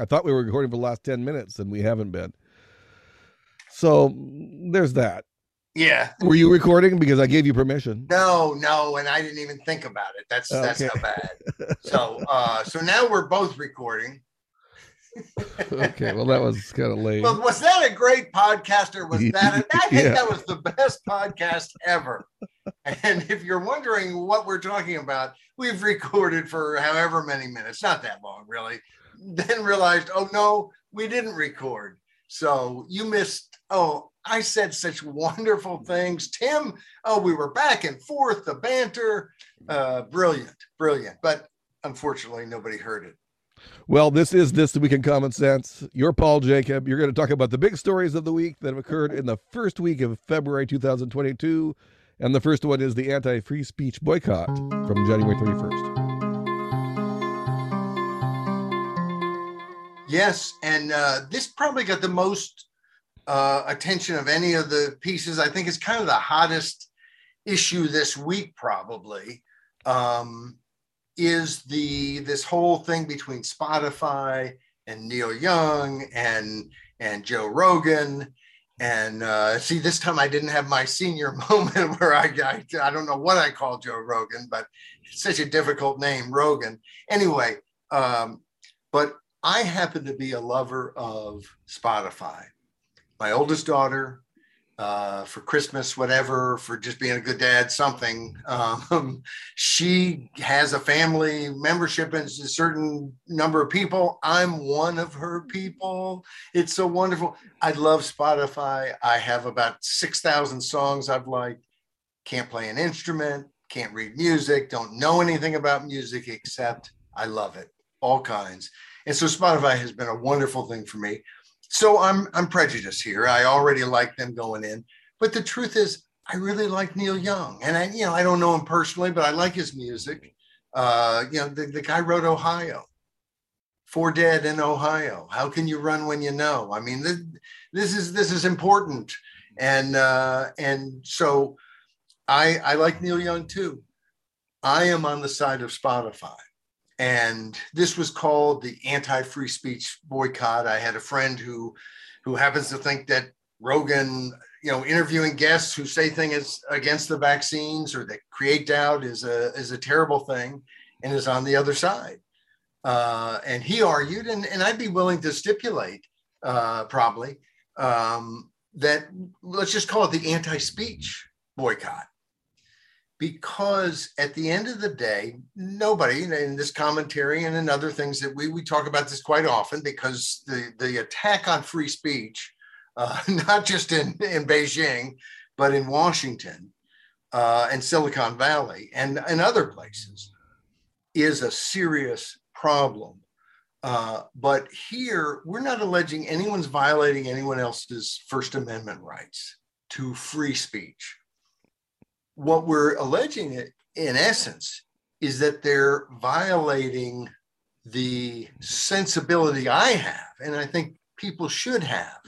I thought we were recording for the last 10 minutes and we haven't been. So there's that. Yeah. Were you recording because I gave you permission? No, no, and I didn't even think about it. That's that's Okay. how bad. So uh so now we're both recording. okay, well that was kind of late. Well, was that a great podcast or was that I think Yeah. that was the best podcast ever. And if you're wondering what we're talking about, we've recorded for however many minutes, not that long really. Then realized, oh no, we didn't record. So you missed oh I said such wonderful things. Tim, oh, we were back and forth, the banter. Uh, brilliant, brilliant. But unfortunately, nobody heard it. Well, this is This Week in Common Sense. You're Paul Jacob. You're going to talk about the big stories of the week that have occurred in the first week of February 2022. And the first one is the anti free speech boycott from January 31st. Yes, and uh, this probably got the most uh, attention of any of the pieces. I think it's kind of the hottest issue this week, probably. Um, is the this whole thing between Spotify and Neil Young and and Joe Rogan. And uh, see, this time I didn't have my senior moment where I, I I don't know what I call Joe Rogan, but it's such a difficult name, Rogan. Anyway, um, but I happen to be a lover of Spotify. My oldest daughter, uh, for Christmas, whatever, for just being a good dad, something. Um, she has a family membership and a certain number of people. I'm one of her people. It's so wonderful. I love Spotify. I have about 6,000 songs I've liked. Can't play an instrument, can't read music, don't know anything about music except I love it, all kinds. And so Spotify has been a wonderful thing for me. So I'm I'm prejudiced here. I already like them going in, but the truth is, I really like Neil Young, and I you know I don't know him personally, but I like his music. Uh, you know, the, the guy wrote Ohio, Four Dead in Ohio. How can you run when you know? I mean, this, this is this is important, and uh, and so I I like Neil Young too. I am on the side of Spotify and this was called the anti-free speech boycott. I had a friend who who happens to think that Rogan, you know, interviewing guests who say things against the vaccines or that create doubt is a is a terrible thing, and is on the other side. Uh, and he argued, and, and I'd be willing to stipulate uh, probably um, that let's just call it the anti-speech boycott because at the end of the day, nobody in this commentary and in other things that we, we talk about this quite often because the, the attack on free speech, uh, not just in, in Beijing, but in Washington uh, and Silicon Valley and, and other places, is a serious problem. Uh, but here, we're not alleging anyone's violating anyone else's First Amendment rights to free speech what we're alleging in essence is that they're violating the sensibility I have, and I think people should have,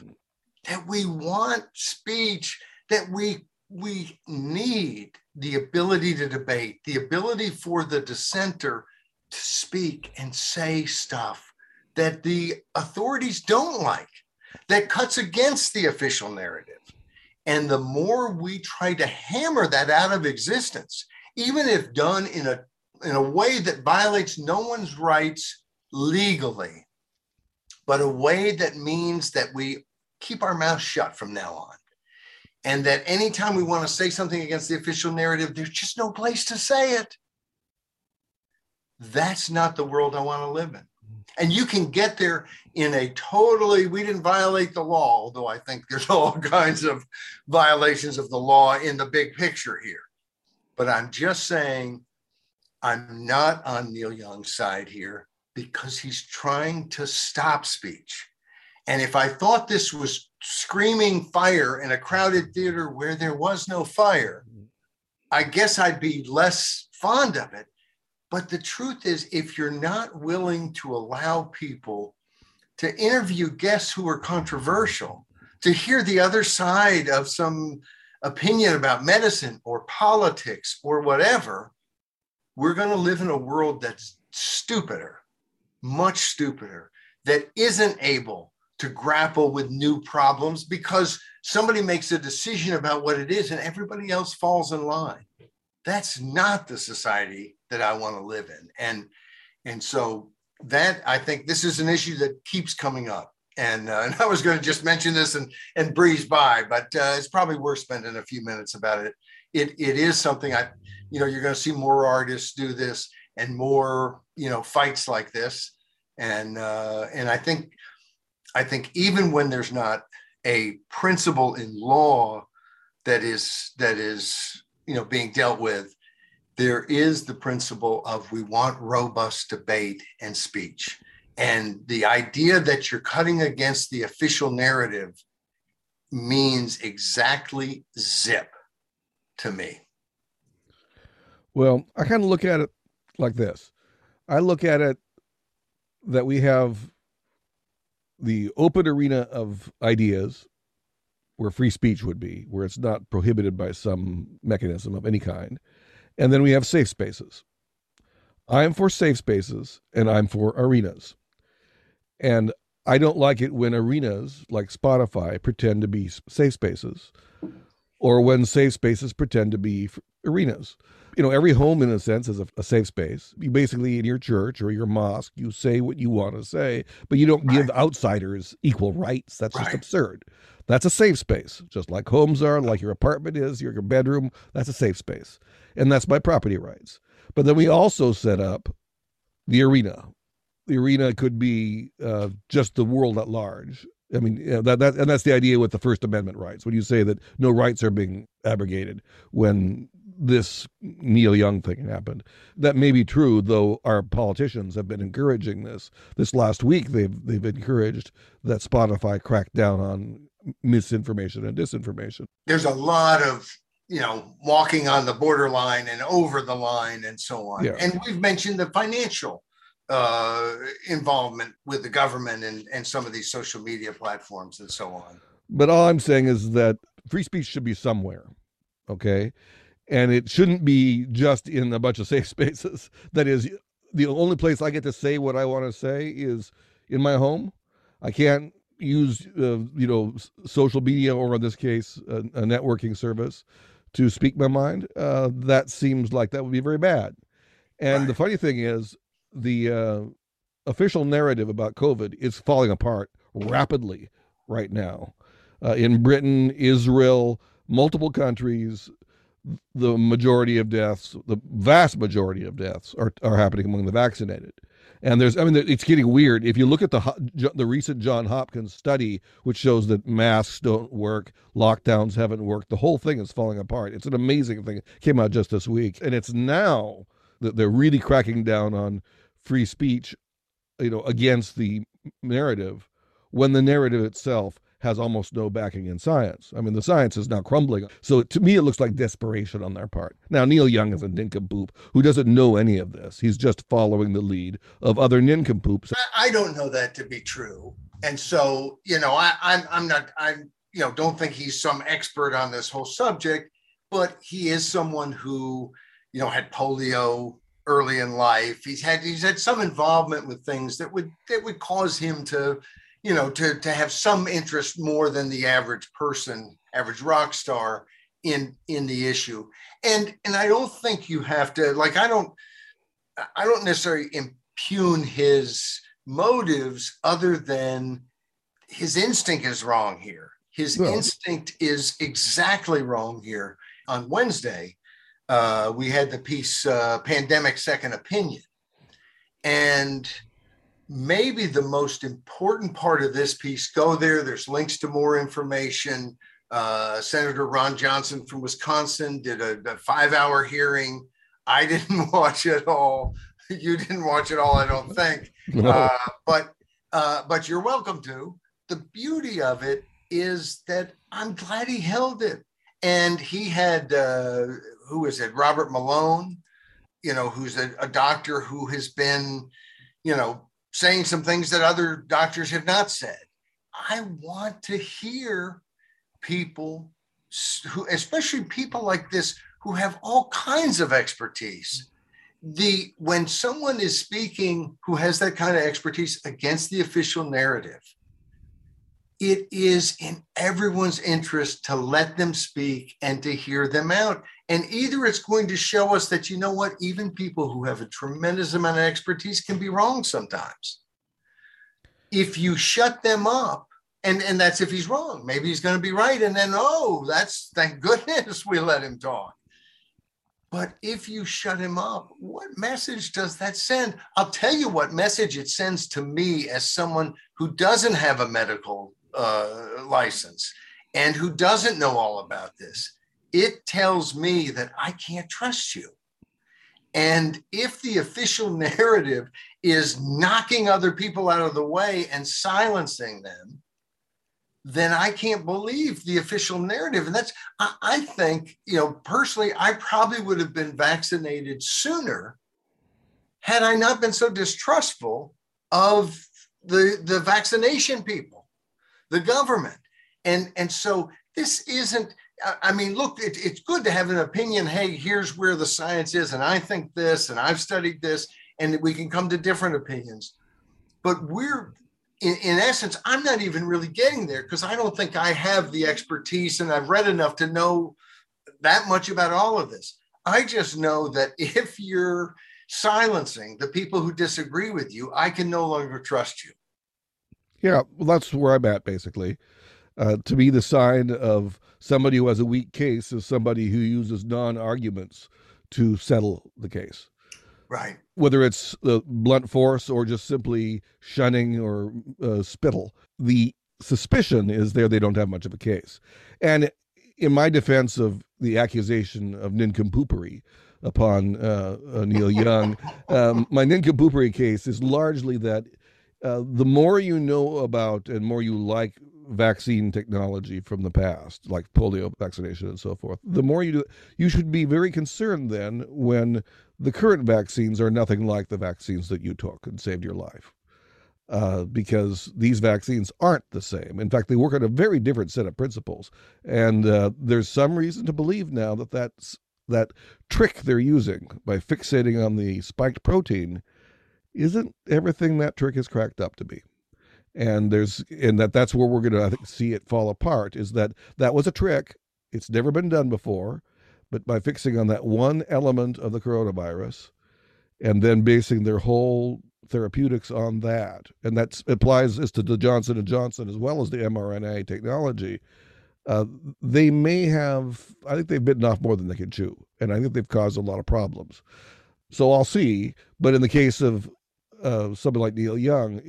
that we want speech, that we we need the ability to debate, the ability for the dissenter to speak and say stuff that the authorities don't like, that cuts against the official narrative. And the more we try to hammer that out of existence, even if done in a, in a way that violates no one's rights legally, but a way that means that we keep our mouth shut from now on. And that anytime we want to say something against the official narrative, there's just no place to say it. That's not the world I want to live in. And you can get there in a totally, we didn't violate the law, although I think there's all kinds of violations of the law in the big picture here. But I'm just saying, I'm not on Neil Young's side here because he's trying to stop speech. And if I thought this was screaming fire in a crowded theater where there was no fire, mm-hmm. I guess I'd be less fond of it. But the truth is, if you're not willing to allow people to interview guests who are controversial, to hear the other side of some opinion about medicine or politics or whatever, we're going to live in a world that's stupider, much stupider that isn't able to grapple with new problems because somebody makes a decision about what it is and everybody else falls in line. That's not the society that I want to live in. And and so that I think this is an issue that keeps coming up. And, uh, and I was going to just mention this and and breeze by, but uh, it's probably worth spending a few minutes about it. It it is something I, you know, you're going to see more artists do this and more you know fights like this, and uh, and I think I think even when there's not a principle in law that is that is you know being dealt with there is the principle of we want robust debate and speech. And the idea that you're cutting against the official narrative means exactly zip to me. Well, I kind of look at it like this I look at it that we have the open arena of ideas where free speech would be, where it's not prohibited by some mechanism of any kind. And then we have safe spaces. I'm for safe spaces and I'm for arenas. And I don't like it when arenas like Spotify pretend to be safe spaces or when safe spaces pretend to be arenas. You know, every home, in a sense, is a, a, safe space. You basically, in your church or your mosque, you say what you want to say, but you don't give outsiders equal rights. That's right. just absurd. That's a safe space, just like homes are, like your apartment is, your, your bedroom. That's a safe space and that's my property rights. But then we also set up the arena. The arena could be uh, just the world at large. I mean, you know, that that and that's the idea with the First Amendment rights. When you say that no rights are being abrogated when this Neil Young thing happened, that may be true. Though our politicians have been encouraging this. This last week, they've they've encouraged that Spotify crack down on misinformation and disinformation. There's a lot of you know, walking on the borderline and over the line and so on. Yeah. And we've mentioned the financial uh, involvement with the government and, and some of these social media platforms and so on. But all I'm saying is that free speech should be somewhere, okay? And it shouldn't be just in a bunch of safe spaces. That is, the only place I get to say what I want to say is in my home. I can't use, uh, you know, social media or in this case, a, a networking service to speak my mind, uh, that seems like that would be very bad. And right. the funny thing is, the uh, official narrative about COVID is falling apart rapidly right now. Uh, in Britain, Israel, multiple countries, the majority of deaths, the vast majority of deaths, are, are happening among the vaccinated. And there's, I mean, it's getting weird. If you look at the the recent John Hopkins study, which shows that masks don't work, lockdowns haven't worked, the whole thing is falling apart. It's an amazing thing. It came out just this week, and it's now that they're really cracking down on free speech, you know, against the narrative, when the narrative itself has almost no backing in science. I mean, the science is now crumbling. So to me, it looks like desperation on their part. Now, Neil Young is a nincompoop who doesn't know any of this. He's just following the lead of other nincompoops. I don't know that to be true. And so, you know, I, I'm, I'm not, I'm, you know, don't think he's some expert on this whole subject, but he is someone who, you know, had polio early in life. He's had he's had some involvement with things that would that would cause him to you know, to, to have some interest more than the average person, average rock star in in the issue. And and I don't think you have to like I don't I don't necessarily impugn his motives other than his instinct is wrong here. His well, instinct is exactly wrong here. On Wednesday, uh, we had the piece uh, Pandemic Second Opinion. And maybe the most important part of this piece. Go there. There's links to more information. Uh, Senator Ron Johnson from Wisconsin did a, a five-hour hearing. I didn't watch it all. You didn't watch it all, I don't think. No. Uh, but uh, but you're welcome to. The beauty of it is that I'm glad he held it. And he had uh, who is it? Robert Malone, you know, who's a, a doctor who has been, you know, saying some things that other doctors have not said. I want to hear people who, especially people like this, who have all kinds of expertise, the when someone is speaking who has that kind of expertise against the official narrative, it is in everyone's interest to let them speak and to hear them out. And either it's going to show us that, you know what, even people who have a tremendous amount of expertise can be wrong sometimes. If you shut them up, and, and that's if he's wrong, maybe he's going to be right. And then, oh, that's thank goodness we let him talk. But if you shut him up, what message does that send? I'll tell you what message it sends to me as someone who doesn't have a medical uh, license and who doesn't know all about this. It tells me that I can't trust you. And if the official narrative is knocking other people out of the way and silencing them, then I can't believe the official narrative. And that's, I, I, think, you know, personally, I probably would have been vaccinated sooner had I not been so distrustful of the, the vaccination people, the government. And, and so this isn't, I mean, look, it, it's good to have an opinion. Hey, here's where the science is. And I think this, and I've studied this, and we can come to different opinions. But we're in, in essence, I'm not even really getting there because I don't think I have the expertise and I've read enough to know that much about all of this. I just know that if you're silencing the people who disagree with you, I can no longer trust you. Yeah, well, that's where I'm at basically. Uh, to me, the sign of somebody who has a weak case is somebody who uses non arguments to settle the case. Right. Whether it's the blunt force or just simply shunning or uh, spittle, the suspicion is there they don't have much of a case. And in my defense of the accusation of nincompoopery upon uh, uh, Neil Young, um, my nincompoopery case is largely that uh, the more you know about and more you like vaccine technology from the past, like polio vaccination and so forth, the more you do, you should be very concerned then when the current vaccines are nothing like the vaccines that you took and saved your life. Uh, because these vaccines aren't the same. In fact, they work on a very different set of principles. And uh, there's some reason to believe now that that's, that trick they're using by fixating on the spiked protein isn't everything that trick is cracked up to be? And there's and that that's where we're going to see it fall apart is that that was a trick. It's never been done before. But by fixing on that one element of the coronavirus and then basing their whole therapeutics on that and that applies as to the johnson and johnson as well as the mrna technology uh, they may have i think they've bitten off more than they can chew and i think they've caused a lot of problems. So i'll see but in the case of uh, somebody like neil young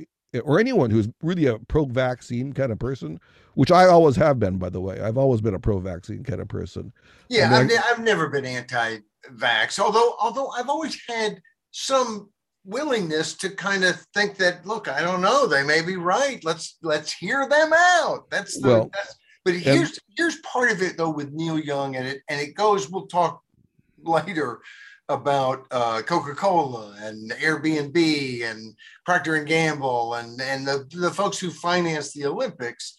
or anyone who's really a pro-vaccine kind of person, which I always have been, by the way. I've always been a pro-vaccine kind of person. Yeah, then, I've, I've never been anti-vax, although although I've always had some willingness to kind of think that look, I don't know, they may be right. Let's let's hear them out. That's the well, that's, but here's and, here's part of it though with Neil Young and it and it goes. We'll talk later about uh, Coca-Cola and Airbnb and Procter and Gamble and and the, the folks who finance the Olympics.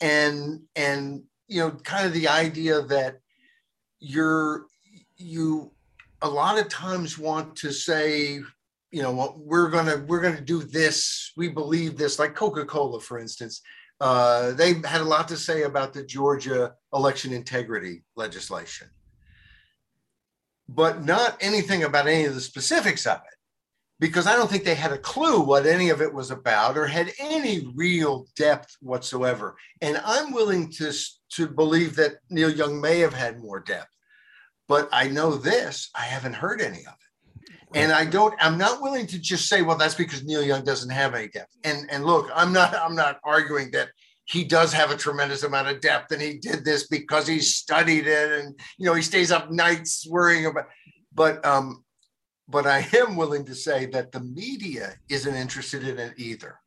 And and you know kind of the idea that you're you a lot of times want to say you know we're gonna we're gonna do this. We believe this like coca-cola for instance. Uh, they had a lot to say about the georgia election integrity legislation but not anything about any of the specifics of it because I don't think they had a clue what any of it was about or had any real depth whatsoever. And I'm willing to, to believe that Neil Young may have had more depth, but I know this, I haven't heard any of it. And I don't, I'm not willing to just say, well, that's because Neil Young doesn't have any depth. And and look, I'm not, I'm not arguing that he does have a tremendous amount of depth and he did this because he studied it and you know he stays up nights worrying about but um but i am willing to say that the media isn't interested in it either.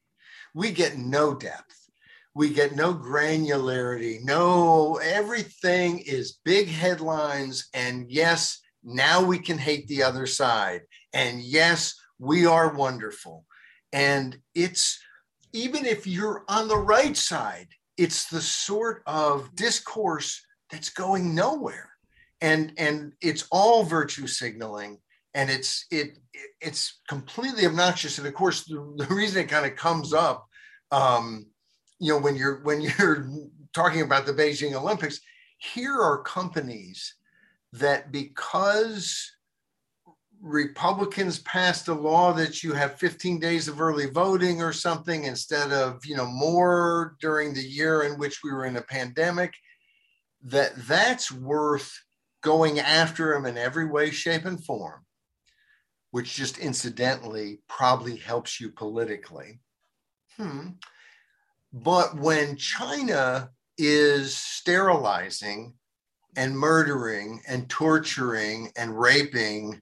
We get no depth. We get no granularity. No everything is big headlines and yes now we can hate the other side and yes we are wonderful. And it's even if you're on the right side, it's the sort of discourse that's going nowhere. And, and it's all virtue signaling and it's it it's completely obnoxious. And of course, the, the reason it kind of comes up, um, you know, when you're when you're talking about the Beijing Olympics, here are companies that because Republicans passed a law that you have 15 days of early voting or something instead of you know more during the year in which we were in a pandemic that that's worth going after them in every way shape and form which just incidentally probably helps you politically hmm. but when china is sterilizing and murdering and torturing and raping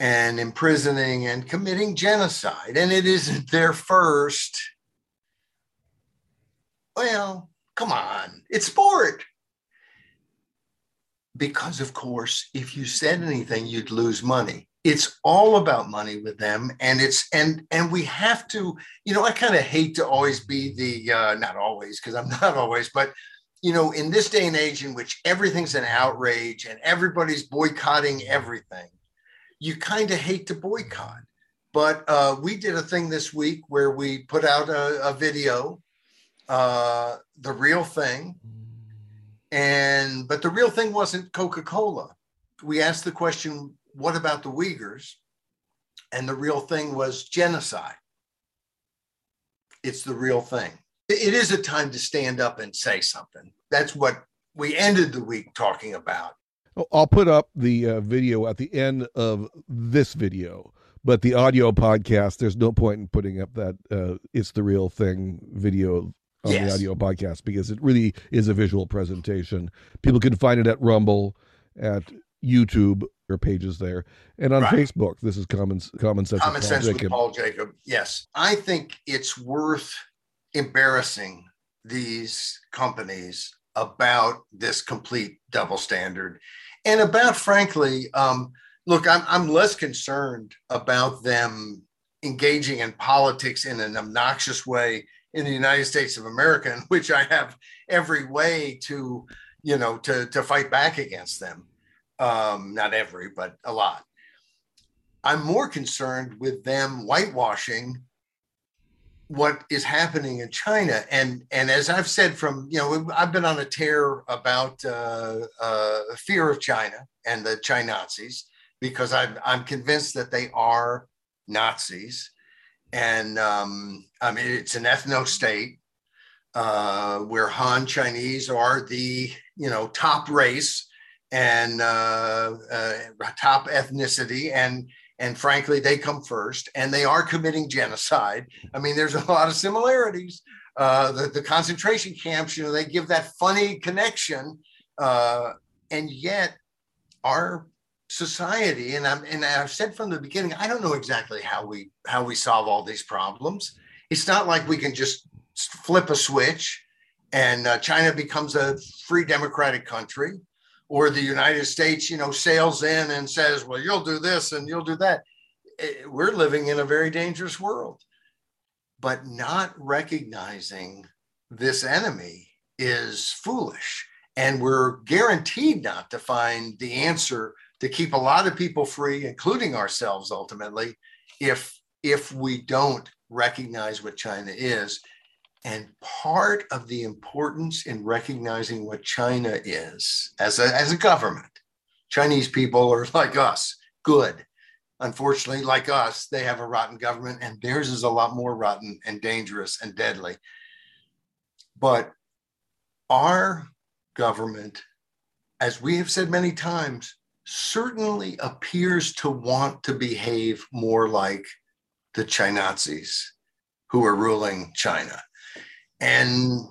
and imprisoning and committing genocide. And it isn't their first. Well, come on, it's sport. Because, of course, if you said anything, you'd lose money. It's all about money with them, and it's and and we have to. You know, I kind of hate to always be the uh, not always because I'm not always, but you know, in this day and age in which everything's an outrage and everybody's boycotting everything, you kind of hate to boycott. But uh, we did a thing this week where we put out a, a video, uh, the real thing, and but the real thing wasn't Coca Cola. We asked the question, "What about the Uyghurs?" And the real thing was genocide. It's the real thing. It is a time to stand up and say something. That's what we ended the week talking about. I'll put up the uh, video at the end of this video, but the audio podcast, there's no point in putting up that uh, it's the real thing video on yes. the audio podcast because it really is a visual presentation. People can find it at Rumble, at YouTube, or pages there, and on right. Facebook. This is common common sense. Common sense Jacob. with Paul Jacob. Yes, I think it's worth embarrassing these companies about this complete double standard and about frankly, um, look, I'm, I'm less concerned about them engaging in politics in an obnoxious way in the United States of America, in which I have every way to, you know, to, to fight back against them. Um, not every, but a lot. I'm more concerned with them whitewashing what is happening in China. And and as I've said from you know I've been on a tear about uh, uh, fear of China and the China Nazis because I'm I'm convinced that they are Nazis, and um, I mean it's an ethno state uh, where Han Chinese are the you know top race and uh, uh, top ethnicity and and frankly, they come first, and they are committing genocide. I mean, there's a lot of similarities. Uh, the, the concentration camps, you know, they give that funny connection, uh, and yet our society, and I'm and I've said from the beginning, I don't know exactly how we how we solve all these problems. It's not like we can just flip a switch and uh, China becomes a free democratic country or the United States, you know, sails in and says, well, you'll do this and you'll do that. Eh, we're living in a very dangerous world. But not recognizing this enemy is foolish. And we're guaranteed not to find the answer to keep a lot of people free, including ourselves ultimately, if if we don't recognize what China is and part of the importance in recognizing what China is as a, as a government, Chinese people are like us, good. Unfortunately, like us, they have a rotten government, and theirs is a lot more rotten and dangerous and deadly. But our government, as we have said many times, certainly appears to want to behave more like the Chinazis who are ruling China and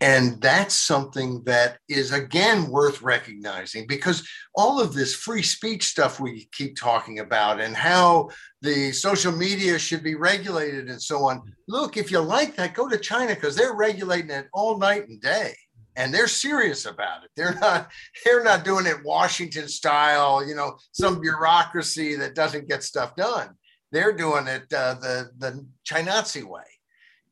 and that's something that is again worth recognizing because all of this free speech stuff we keep talking about and how the social media should be regulated and so on. Look if you like that go to china because they're regulating it all night and day and they're serious about it. They're not they're not doing it washington style you know some bureaucracy that doesn't get stuff done. They're doing it uh, the the Chinazi way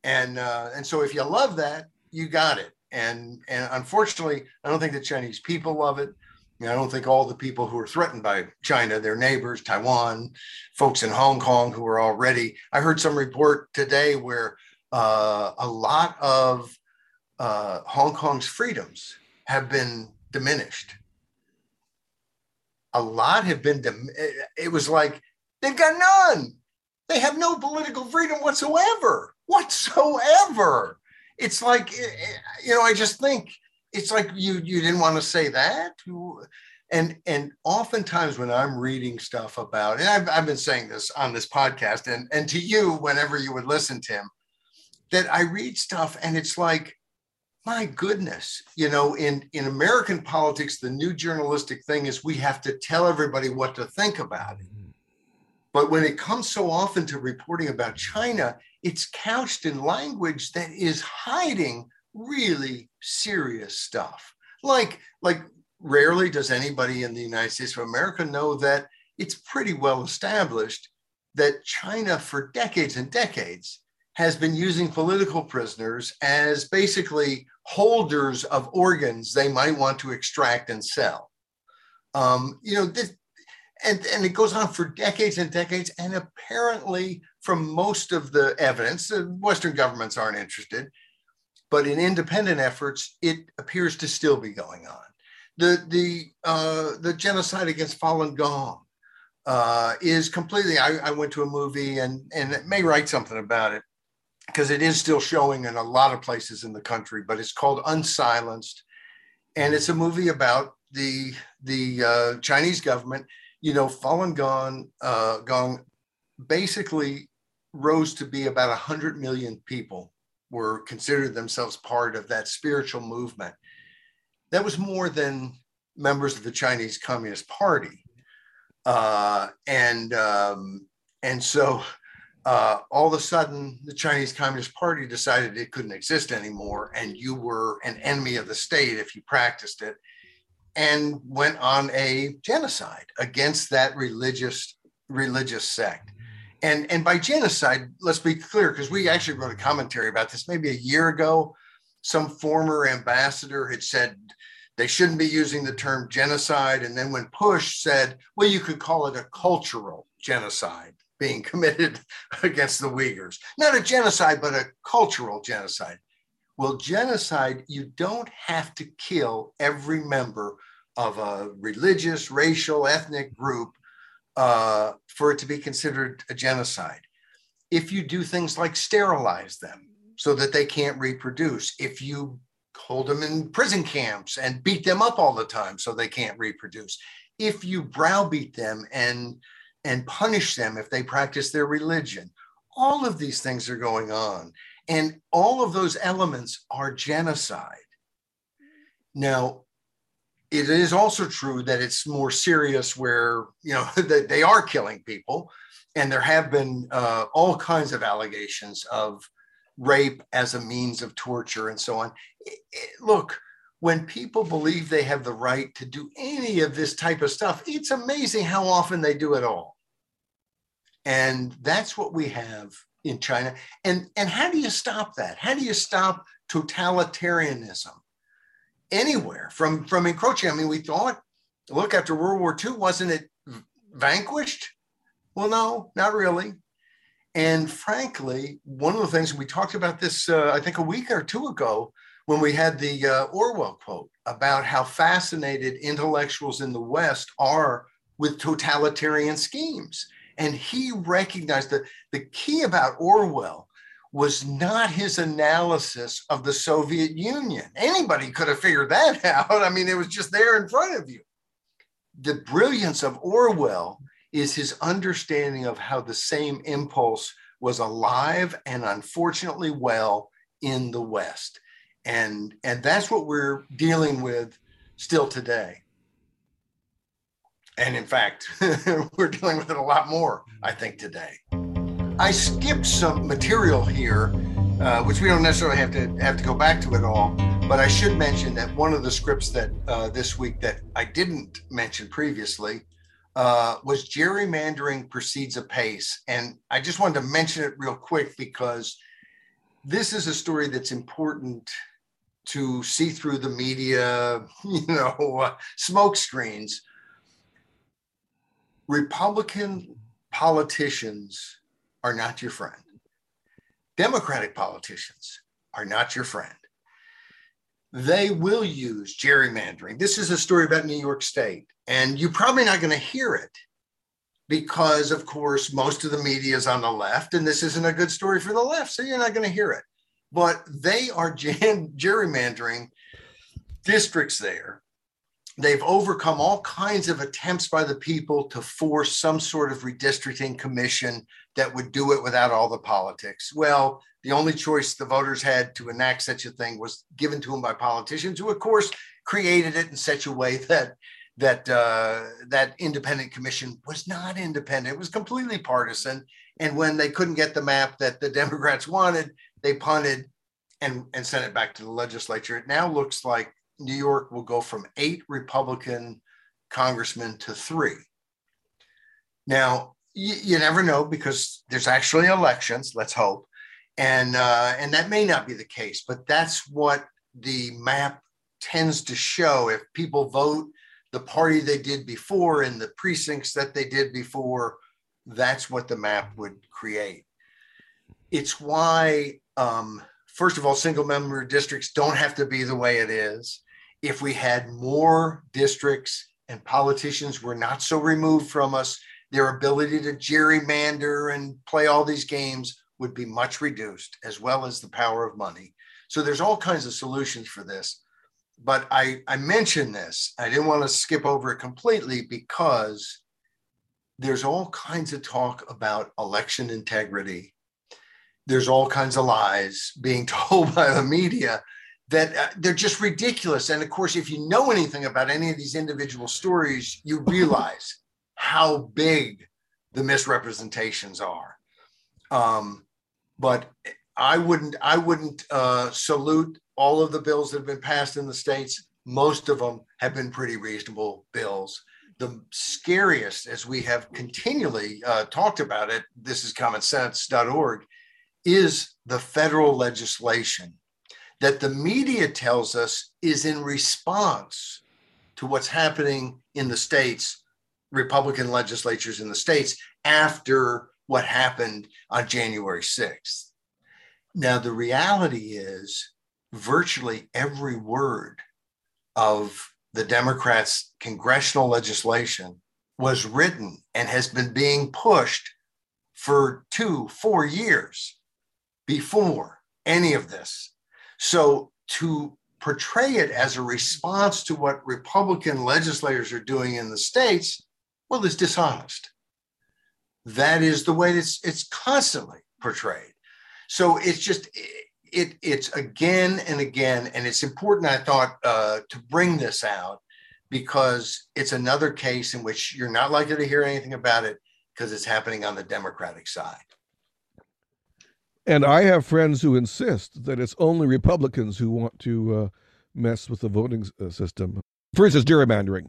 and uh, and so if you love that, you got it. And and unfortunately, I don't think the Chinese people love it. I don't think all the people who are threatened by China, their neighbors, Taiwan, folks in Hong Kong who are already. I heard some report today where uh, a lot of uh, Hong Kong's freedoms have been diminished. A lot have been, dim- it was like they've got none. They have no political freedom whatsoever, whatsoever. It's like, eh, eh, you know, I just think it's like you you didn't want to say that and and oftentimes when i'm reading stuff about and I've, I've been saying this on this podcast and and to you whenever you would listen tim that i read stuff and it's like my goodness you know in in american politics the new journalistic thing is we have to tell everybody what to think about it mm-hmm. but when it comes so often to reporting about china it's couched in language that is hiding really serious stuff. Like, like rarely does anybody in the United States of America know that it's pretty well established that China, for decades and decades, has been using political prisoners as basically holders of organs they might want to extract and sell. Um, you know, this, and, and it goes on for decades and decades. And apparently, from most of the evidence, Western governments aren't interested. But in independent efforts, it appears to still be going on. The, the, uh, the genocide against Falun Gong uh, is completely, I, I went to a movie and, and may write something about it because it is still showing in a lot of places in the country, but it's called Unsilenced. And it's a movie about the, the uh, Chinese government. You know, Falun Gong, uh, Gong basically rose to be about 100 million people were considered themselves part of that spiritual movement. That was more than members of the Chinese Communist Party, uh, and um, and so uh, all of a sudden the Chinese Communist Party decided it couldn't exist anymore, and you were an enemy of the state if you practiced it, and went on a genocide against that religious religious sect and and by genocide let's be clear because we actually wrote a commentary about this maybe a year ago. Some former ambassador had said they shouldn't be using the term genocide. And then when push said well you could call it a cultural genocide being committed against the uyghurs. Not a genocide but a cultural genocide. Well genocide you don't have to kill every member of a religious racial ethnic group uh, for it to be considered a genocide. If you do things like sterilize them so that they can't reproduce, if you hold them in prison camps and beat them up all the time so they can't reproduce, if you browbeat them and and punish them if they practice their religion, all of these things are going on. And all of those elements are genocide. Now, it is also true that it's more serious where you know that they are killing people and there have been uh, all kinds of allegations of rape as a means of torture and so on. It, it, look when people believe they have the right to do any of this type of stuff it's amazing how often they do it all. And that's what we have in china. And and how do you stop that? How do you stop totalitarianism anywhere from from encroaching. I mean, we thought, look, after World War II, wasn't it vanquished? Well, no, not really. And frankly, one of the things we talked about this, uh, I think, a week or two ago, when we had the uh, Orwell quote about how fascinated intellectuals in the West are with totalitarian schemes. And he recognized that the key about Orwell was not his analysis of the Soviet Union. Anybody could have figured that out. I mean, it was just there in front of you. The brilliance of Orwell is his understanding of how the same impulse was alive and unfortunately well in the West. And, and that's what we're dealing with still today. And in fact, we're dealing with it a lot more, I think, today. I skipped some material here, uh, which we don't necessarily have to have to go back to it all. But I should mention that one of the scripts that uh, this week that I didn't mention previously uh, was gerrymandering proceeds apace, and I just wanted to mention it real quick because this is a story that's important to see through the media, you know, uh, smoke screens. Republican politicians are not your friend. Democratic politicians are not your friend. They will use gerrymandering. This is a story about New York State, and you're probably not going to hear it because, of course, most of the media is on the left, and this isn't a good story for the left, so you're not going to hear it. But they are gerrymandering districts there. They've overcome all kinds of attempts by the people to force some sort of redistricting commission that would do it without all the politics. Well, the only choice the voters had to enact such a thing was given to them by politicians, who, of course, created it in such a way that that uh, that independent commission was not independent; it was completely partisan. And when they couldn't get the map that the Democrats wanted, they punted and and sent it back to the legislature. It now looks like New York will go from eight Republican congressmen to three. Now, you, you never know because there's actually elections. Let's hope, and uh, and that may not be the case, but that's what the map tends to show. If people vote the party they did before in the precincts that they did before, that's what the map would create. It's why, um, first of all, single member districts don't have to be the way it is. If we had more districts and politicians were not so removed from us, their ability to gerrymander and play all these games would be much reduced, as well as the power of money. So there's all kinds of solutions for this but I, I mentioned this. I didn't want to skip over it completely because there's all kinds of talk about election integrity. There's all kinds of lies being told by the media that uh, they're just ridiculous. And of course, if you know anything about any of these individual stories, you realize how big the misrepresentations are. Um, but I wouldn't I wouldn't uh, salute all of the bills that have been passed in the states. Most of them have been pretty reasonable bills. The scariest, as we have continually uh, talked about it, this is commonsense.org, is the federal legislation that the media tells us is in response to what's happening in the states, Republican legislatures in the states after what happened on January 6th. Now, the reality is virtually every word of the Democrats' congressional legislation was written and has been being pushed for two, four years before any of this. So to portray it as a response to what Republican legislators are doing in the states, well, is dishonest. That is the way it's, it's constantly portrayed. So it's just it it's again and again, and it's important. I thought uh, to bring this out because it's another case in which you're not likely to hear anything about it because it's happening on the Democratic side. And I have friends who insist that it's only Republicans who want to uh, mess with the voting uh, system. For instance, gerrymandering.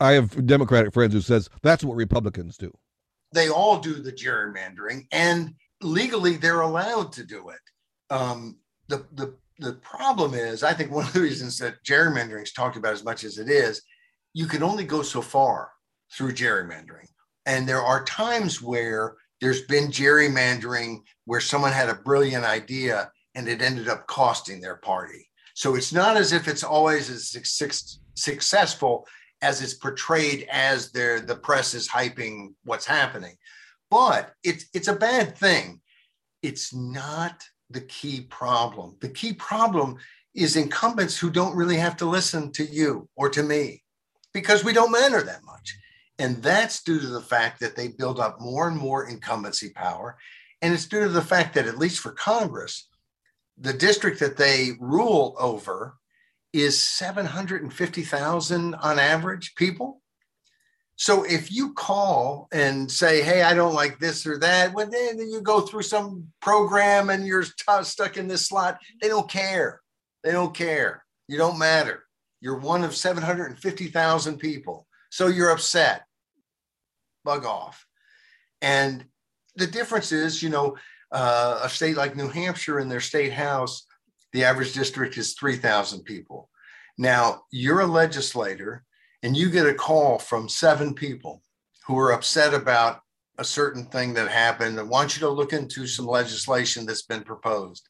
I have Democratic friends who says that's what Republicans do. They all do the gerrymandering, and legally they're allowed to do it. Um, the, the, the problem is, I think one of the reasons that gerrymandering is talked about as much as it is, you can only go so far through gerrymandering. And there are times where there's been gerrymandering where someone had a brilliant idea and it ended up costing their party. So it's not as if it's always as successful as it's portrayed as the press is hyping what's happening but it's it's a bad thing. It's not the key problem. The key problem is incumbents who don't really have to listen to you or to me because we don't matter that much. And that's due to the fact that they build up more and more incumbency power. And it's due to the fact that, at least for Congress, the district that they rule over is 750,000 on average people. So if you call and say, "Hey, I don't like this or that," when then you go through some program and you're t- stuck in this slot, they don't care. They don't care. You don't matter. You're one of 750,000 people. So you're upset. Bug off. And the difference is, you know, uh, a state like New Hampshire in their state house, the average district is 3,000 people. Now, you're a legislator and you get a call from seven people who are upset about a certain thing that happened and want you to look into some legislation that's been proposed.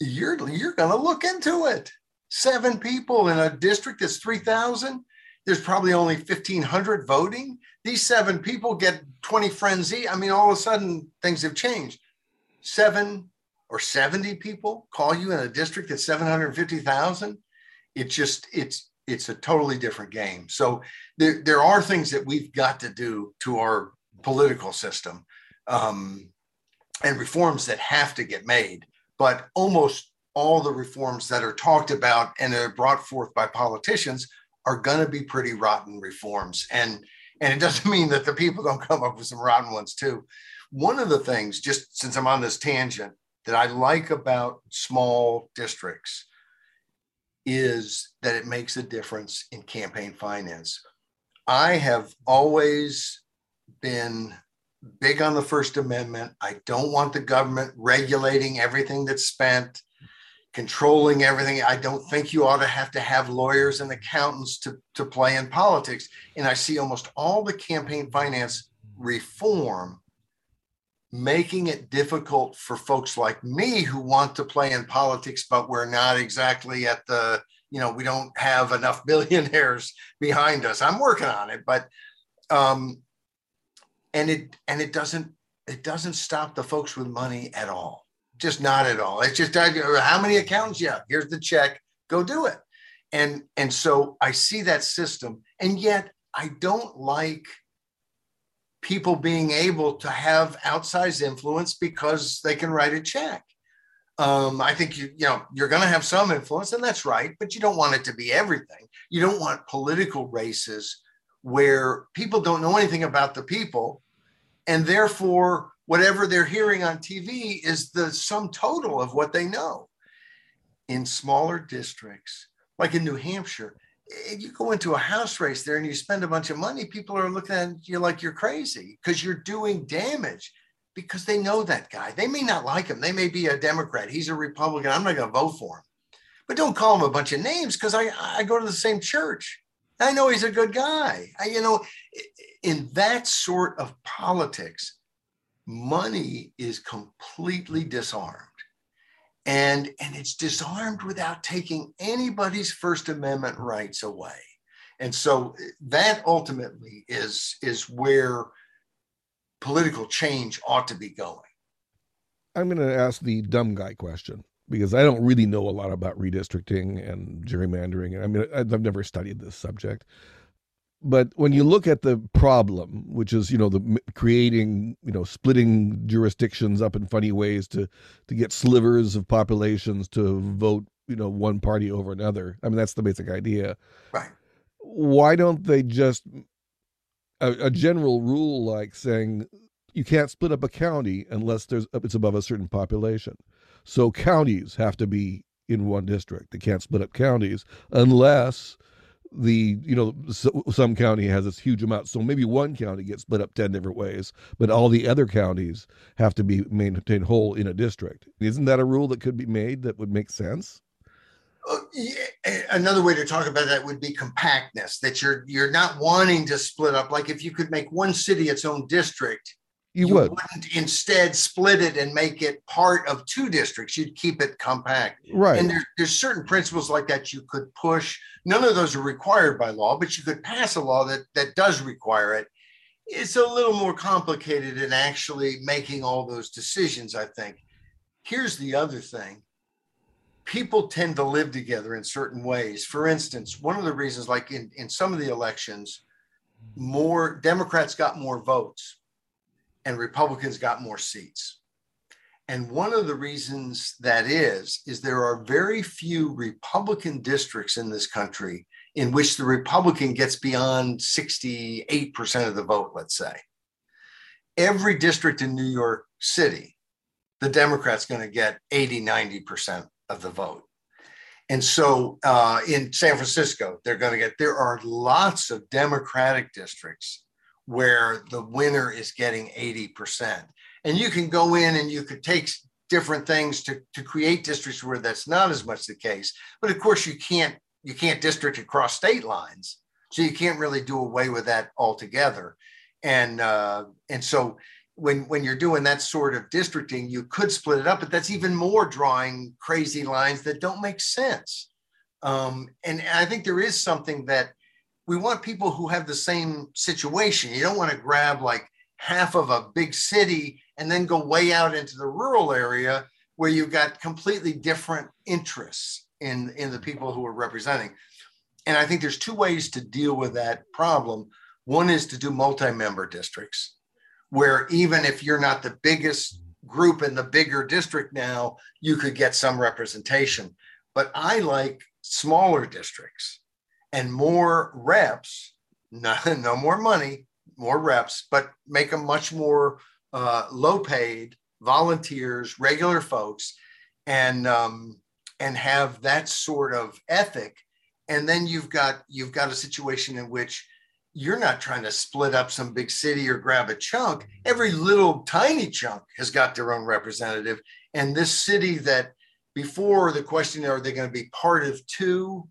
You're, you're going to look into it. Seven people in a district that's 3,000 there's probably only 1500 voting these seven people get 20 frenzy i mean all of a sudden things have changed seven or 70 people call you in a district that's 750000 it's just it's it's a totally different game so there, there are things that we've got to do to our political system um, and reforms that have to get made but almost all the reforms that are talked about and are brought forth by politicians are going to be pretty rotten reforms. And and it doesn't mean that the people don't come up with some rotten ones too. One of the things, just since I'm on this tangent, that I like about small districts is that it makes a difference in campaign finance. I have always been big on the First Amendment. I don't want the government regulating everything that's spent controlling everything. I don't think you ought to have to have lawyers and accountants to, to play in politics. And I see almost all the campaign finance reform making it difficult for folks like me who want to play in politics, but we're not exactly at the, you know, we don't have enough billionaires behind us. I'm working on it, but um and it and it doesn't it doesn't stop the folks with money at all just not at all. It's just how many accounts? you have. here's the check. Go do it. And and so I see that system, and yet I don't like people being able to have outsized influence because they can write a check. Um, I think you you know you're going to have some influence, and that's right, but you don't want it to be everything. You don't want political races where people don't know anything about the people, and therefore whatever they're hearing on TV is the sum total of what they know. In smaller districts, like in New Hampshire, if you go into a house race there and you spend a bunch of money, people are looking at you like you're crazy because you're doing damage because they know that guy. They may not like him. They may be a Democrat. He's a Republican. I'm not going to vote for him. But don't call him a bunch of names because I, I go to the same church. I know he's a good guy. I, you know, in that sort of politics, money is completely disarmed. And, and it's disarmed without taking anybody's First Amendment rights away. And so that ultimately is, is where political change ought to be going. I'm going to ask the dumb guy question because I don't really know a lot about redistricting and gerrymandering. I mean, I've never studied this subject but when you look at the problem, which is you know the creating you know splitting jurisdictions up in funny ways to to get slivers of populations to vote you know one party over another. I mean that's the basic idea. Right. Why don't they just a, a general rule like saying you can't split up a county unless there's it's above a certain population. So counties have to be in one district. They can't split up counties unless the you know so, some county has this huge amount so maybe one county gets split up 10 different ways but all the other counties have to be maintained whole in a district. Isn't that a rule that could be made that would make sense? Uh, another way to talk about that would be compactness that you're you're not wanting to split up. Like if you could make one city its own district you, you would. not instead split it and make it part of two districts. You'd keep it compact. Right. And there's, there's certain principles like that you could push. None of those are required by law, but you could pass a law that, that does require it. It's a little more complicated in actually making all those decisions, I think. Here's the other thing people tend to live together in certain ways. For instance, one of the reasons, like in, in some of the elections, more Democrats got more votes and Republicans got more seats. And one of the reasons that is, is there are very few Republican districts in this country in which the Republican gets beyond 68% of the vote, let's say. Every district in New York City, the Democrat's going to get 80, 90% of the vote. And so uh, in San Francisco, they're going to get, there are lots of Democratic districts where the winner is getting 80%. And you can go in and you could take different things to, to create districts where that's not as much the case. But of course, you can't you can't district across state lines, so you can't really do away with that altogether. And uh, and so when when you're doing that sort of districting, you could split it up, but that's even more drawing crazy lines that don't make sense. Um, and, and I think there is something that we want people who have the same situation. You don't want to grab like half of a big city and then go way out into the rural area where you've got completely different interests in, in the people who are representing. And I think there's two ways to deal with that problem. One is to do multi member districts, where even if you're not the biggest group in the bigger district now, you could get some representation. But I like smaller districts and more reps, no, no more money, more reps, but make them much more uh, low paid volunteers, regular folks, and um, and have that sort of ethic. And then you've got you've got a situation in which you're not trying to split up some big city or grab a chunk. Every little tiny chunk has got their own representative. And this city that before the question are they going to be part of two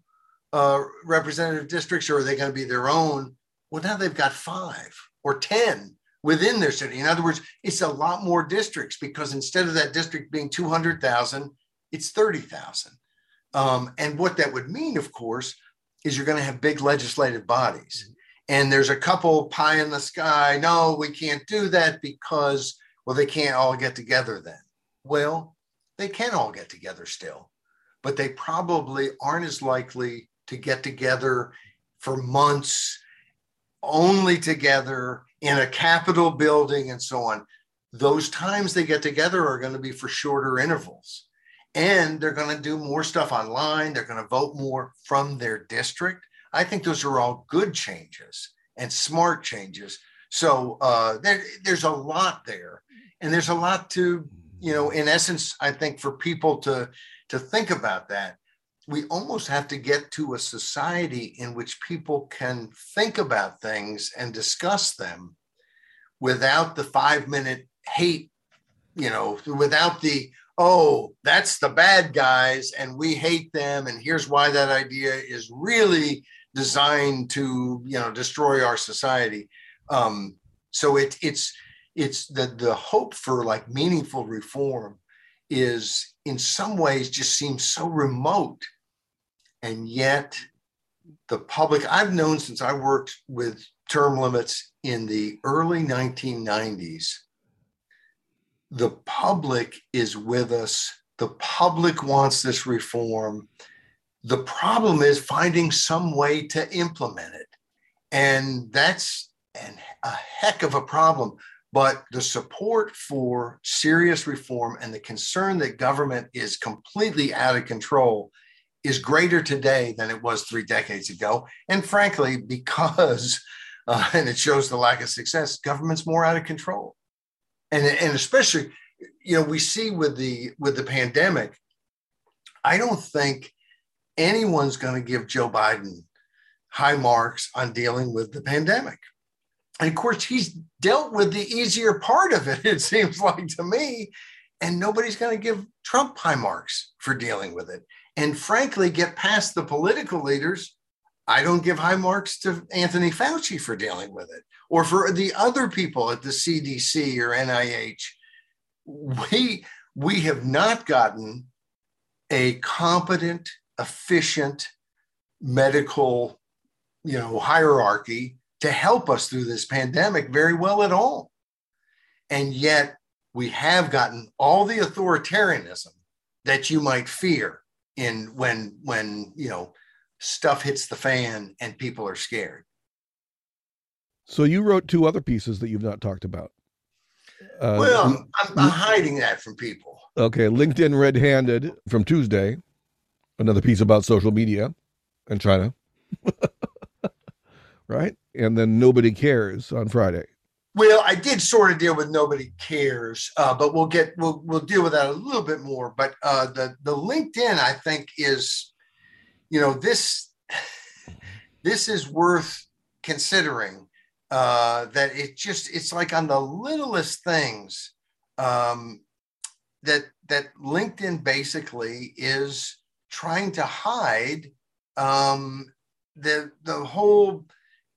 uh, representative districts or are they going to be their own? Well, now they've got five or 10 within their city. In other words, it's a lot more districts because instead of that district being 200,000, it's 30,000. Um, and what that would mean, of course, is you're going to have big legislative bodies and there's a couple pie in the sky. No, we can't do that because, well, they can't all get together then. Well, they can all get together still, but they probably aren't as likely to get together for months, only together in a Capitol building and so on. Those times they get together are going to be for shorter intervals. And they're going to do more stuff online. They're going to vote more from their district I think those are all good changes and smart changes. So uh, there, there's a lot there, and there's a lot to, you know, in essence, I think for people to to think about that, we almost have to get to a society in which people can think about things and discuss them without the five minute hate, you know, without the oh, that's the bad guys and we hate them. And here's why that idea is really designed to you know destroy our society um, so it, it's it's the the hope for like meaningful reform is in some ways just seems so remote and yet the public i've known since i worked with term limits in the early 1990s the public is with us the public wants this reform the problem is finding some way to implement it. And that's an, a heck of a problem. But the support for serious reform and the concern that government is completely out of control is greater today than it was three decades ago. And frankly, because, uh, and it shows the lack of success, government's more out of control. And, and especially, you know, we see with the with the pandemic, I don't think anyone's going to give Joe Biden high marks on dealing with the pandemic. And of course, he's dealt with the easier part of it, it seems like to me. And nobody's going to give Trump high marks for dealing with it. And frankly, get past the political leaders. I don't give high marks to Anthony Fauci for dealing with it or for the other people at the CDC or NIH. We, we have not gotten a competent efficient medical you know hierarchy to help us through this pandemic very well at all and yet we have gotten all the authoritarianism that you might fear in when when you know stuff hits the fan and people are scared so you wrote two other pieces that you've not talked about uh, well I'm, I'm hiding that from people okay linkedin red-handed from tuesday another piece about social media and China. right? And then nobody cares on Friday. Well, I did sort of deal with nobody cares, uh, but we'll get we'll we'll deal with that a little bit more. But uh, the the LinkedIn, I think, is you know this this is worth considering. Uh, that it just it's like on the littlest things um, that that LinkedIn basically is trying to hide um, the the whole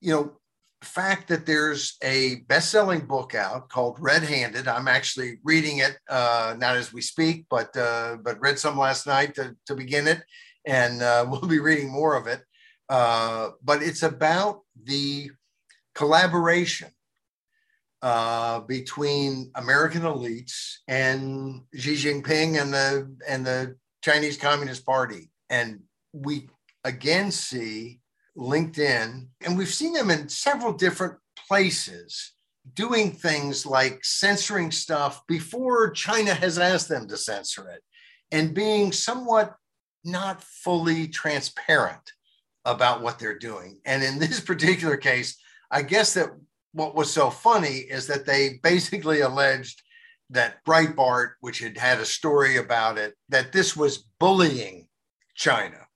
you know fact that there's a best-selling book out called Red Handed. I'm actually reading it uh, not as we speak, but uh, but read some last night to, to begin it, and uh, we'll be reading more of it. Uh, but it's about the collaboration uh, between American elites and Xi Jinping and the and the Chinese Communist Party, and we again see LinkedIn, and we've seen them in several different places doing things like censoring stuff before China has asked them to censor it, and being somewhat not fully transparent about what they're doing. And in this particular case, I guess that what was so funny is that they basically alleged that Breitbart, which had had a story about it, that this was bullying China.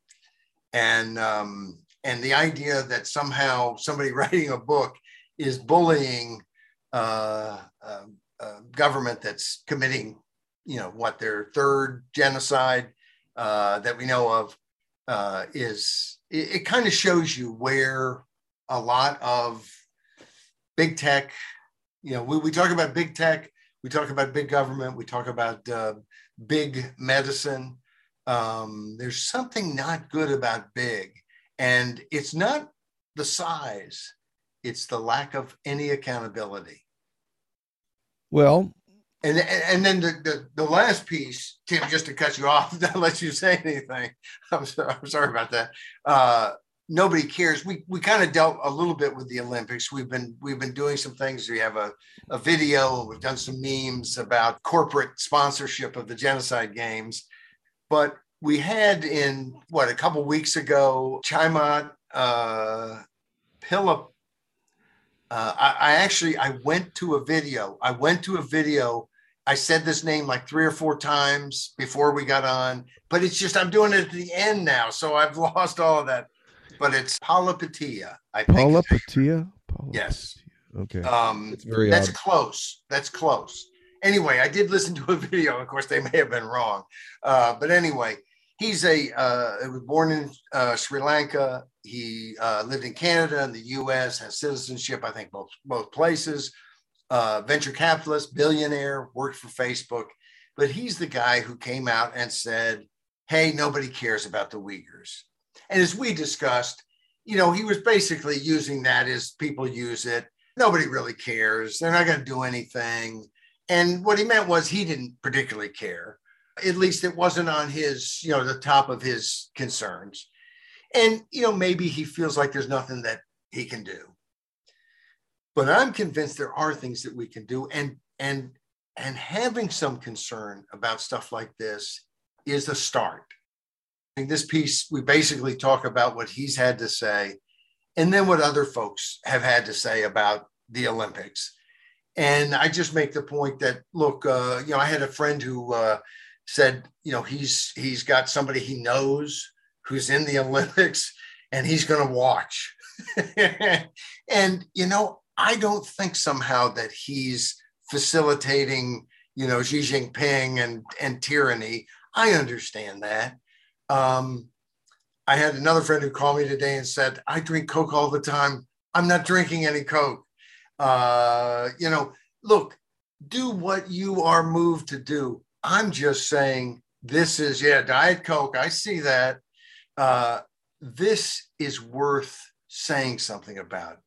And, um, and the idea that somehow somebody writing a book is bullying uh, uh, uh, government that's committing, you know, what their third genocide uh, that we know of uh, is, it, it kind of shows you where a lot of big tech. You know, we, we talk about big tech, we talk about big government, we talk about uh, big medicine. Um, there's something not good about big, and it's not the size; it's the lack of any accountability. Well, and and then the, the, the last piece, Tim, just to cut you off, not let you say anything. I'm sorry, I'm sorry about that. Uh, nobody cares. We we kind of dealt a little bit with the Olympics. We've been we've been doing some things. We have a, a video. We've done some memes about corporate sponsorship of the genocide games. But we had in what a couple weeks ago, Chamath uh, Philip. Uh, I, I actually I went to a video. I went to a video I said this name like three or four times before we got on, but it's just I'm doing it at the end now, so I've lost all of that but it's Polypatia. I think. Polypatia? Yes. Okay. Um, It's very that's odd. close. That's close. Anyway, I did listen to a video. Of course, they may have been wrong, uh, but anyway, he's a uh, was born in uh, Sri Lanka. He uh, lived in Canada and the U.S. Has citizenship, I think, both both places. Uh, venture capitalist, billionaire, worked for Facebook, but he's the guy who came out and said, "Hey, nobody cares about the Uyghurs." And as we discussed, you know, he was basically using that as people use it. Nobody really cares. They're not going to do anything. And what he meant was he didn't particularly care. At least it wasn't on his, you know, the top of his concerns. And, you know, maybe he feels like there's nothing that he can do. But I'm convinced there are things that we can do. And, and, and having some concern about stuff like this is a start. In this piece, we basically talk about what he's had to say and then what other folks have had to say about the Olympics. And I just make the point that look, uh, you know, I had a friend who uh, said, you know, he's he's got somebody he knows who's in the Olympics, and he's going to watch. and you know, I don't think somehow that he's facilitating, you know, Xi Jinping and and tyranny. I understand that. Um, I had another friend who called me today and said, I drink Coke all the time. I'm not drinking any Coke. Uh, you know, look, do what you are moved to do. I'm just saying this is, yeah, Diet Coke. I see that. Uh, this is worth saying something about,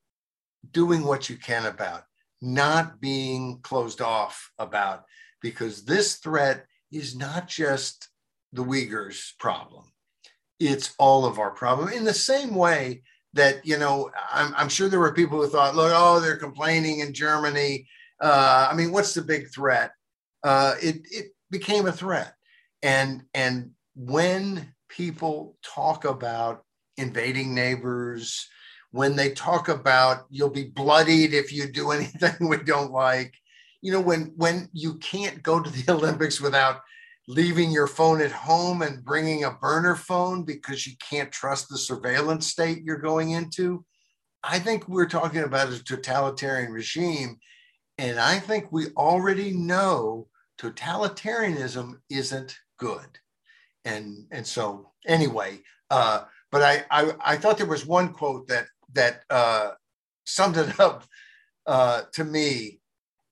doing what you can about, not being closed off about, because this threat is not just the Uyghurs' problem. It's all of our problem. In the same way that, you know, I'm, I'm sure there were people who thought, look, oh, they're complaining in Germany. Uh, I mean, what's the big threat? Uh, it, it became a threat. And, and when people talk about invading neighbors, when they talk about you'll be bloodied if you do anything we don't like, you know, when when you can't go to the Olympics without leaving your phone at home and bringing a burner phone because you can't trust the surveillance state you're going into. I think we're talking about a totalitarian regime. And I think we already know totalitarianism isn't good. And and so anyway, uh, but I, I I thought there was one quote that that uh, summed it up uh, to me,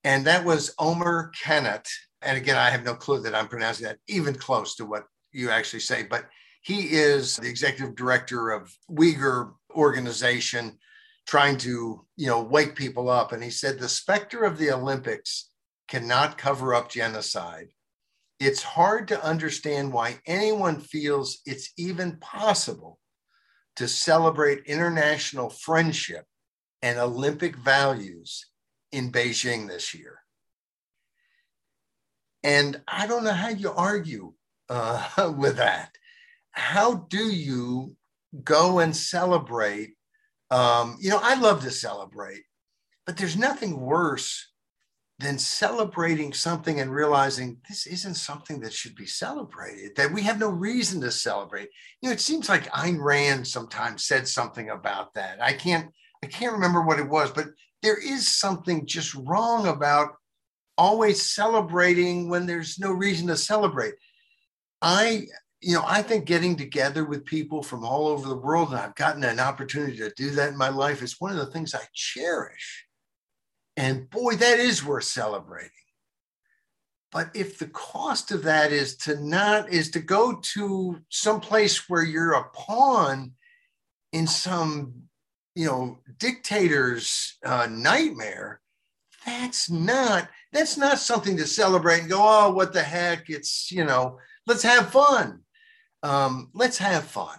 and that was Omer Kanat. And again, I have no clue that I'm pronouncing that even close to what you actually say, but he is the executive director of Uyghur organization trying to you know wake people up and he said the specter of the olympics cannot cover up genocide. It's hard to understand why anyone feels it's even possible to celebrate international friendship and olympic values in beijing this year. And i don't know how you argue uh, with that. How do you go and celebrate um, you know, I love to celebrate, but there's nothing worse than celebrating something and realizing this isn't something that should be celebrated, that we have no reason to celebrate. You know, it seems like Ayn Rand sometimes said something about that. I can't, I can't remember what it was, but there is something just wrong about always celebrating when there's no reason to celebrate. I you know, I think getting together with people from all over the world, and I've gotten an opportunity to do that in my life, is one of the things I cherish. And boy, that is worth celebrating. But if the cost of that is to not, is to go to some place where you're a pawn in some, you know, dictator's uh, nightmare, that's not, that's not something to celebrate and go, oh, what the heck? It's, you know, let's have fun um, let's have fun.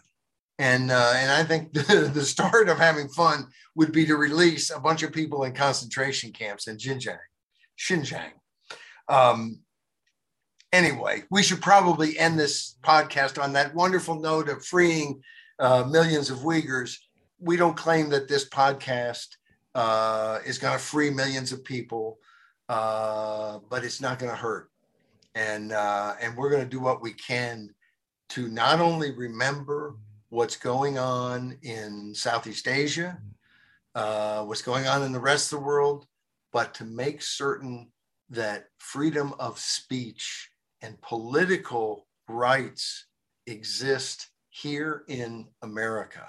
And, uh, and I think the, the start of having fun would be to release a bunch of people in concentration camps in Xinjiang. Xinjiang. Um, anyway, we should probably end this podcast on that wonderful note of freeing uh, millions of Uyghurs. We don't claim that this podcast uh, is going to free millions of people, uh, but it's not going to hurt. And, uh, and we're going to do what we can to not only remember what's going on in Southeast Asia, uh, what's going on in the rest of the world, but to make certain that freedom of speech and political rights exist here in America.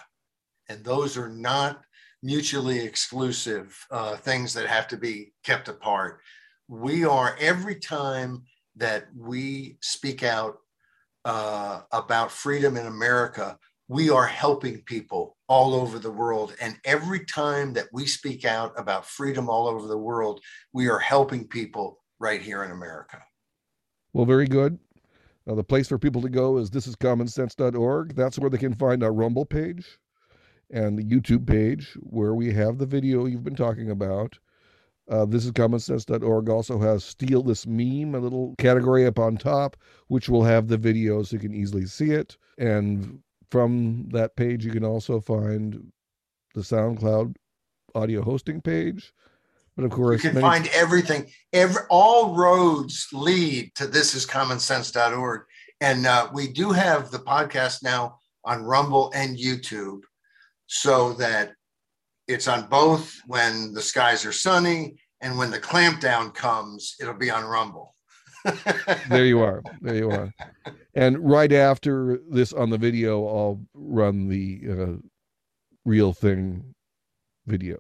And those are not mutually exclusive uh, things that have to be kept apart. We are, every time that we speak out uh, about freedom in America, we are helping people all over the world. And every time that we speak out about freedom all over the world, we are helping people right here in America. Well, very good. Now, the place for people to go is thisiscommonsense.org. That's where they can find our Rumble page and the YouTube page where we have the video you've been talking about. Uh, this is commonsense.org also has Steal This Meme, a little category up on top, which will have the video so you can easily see it. And from that page, you can also find the SoundCloud audio hosting page. But of course, you can many... find everything. Every all roads lead to thisiscommonsense.org. And uh, we do have the podcast now on Rumble and YouTube so that it's on both when the skies are sunny and when the clampdown comes it'll be on rumble there you are. There you are. And right after this on the video i'll run the uh, real thing video.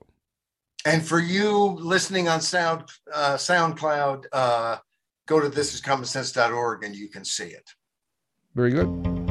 And for you listening on sound uh, soundcloud uh, go to thisiscommonsense.org and you can see it. Very good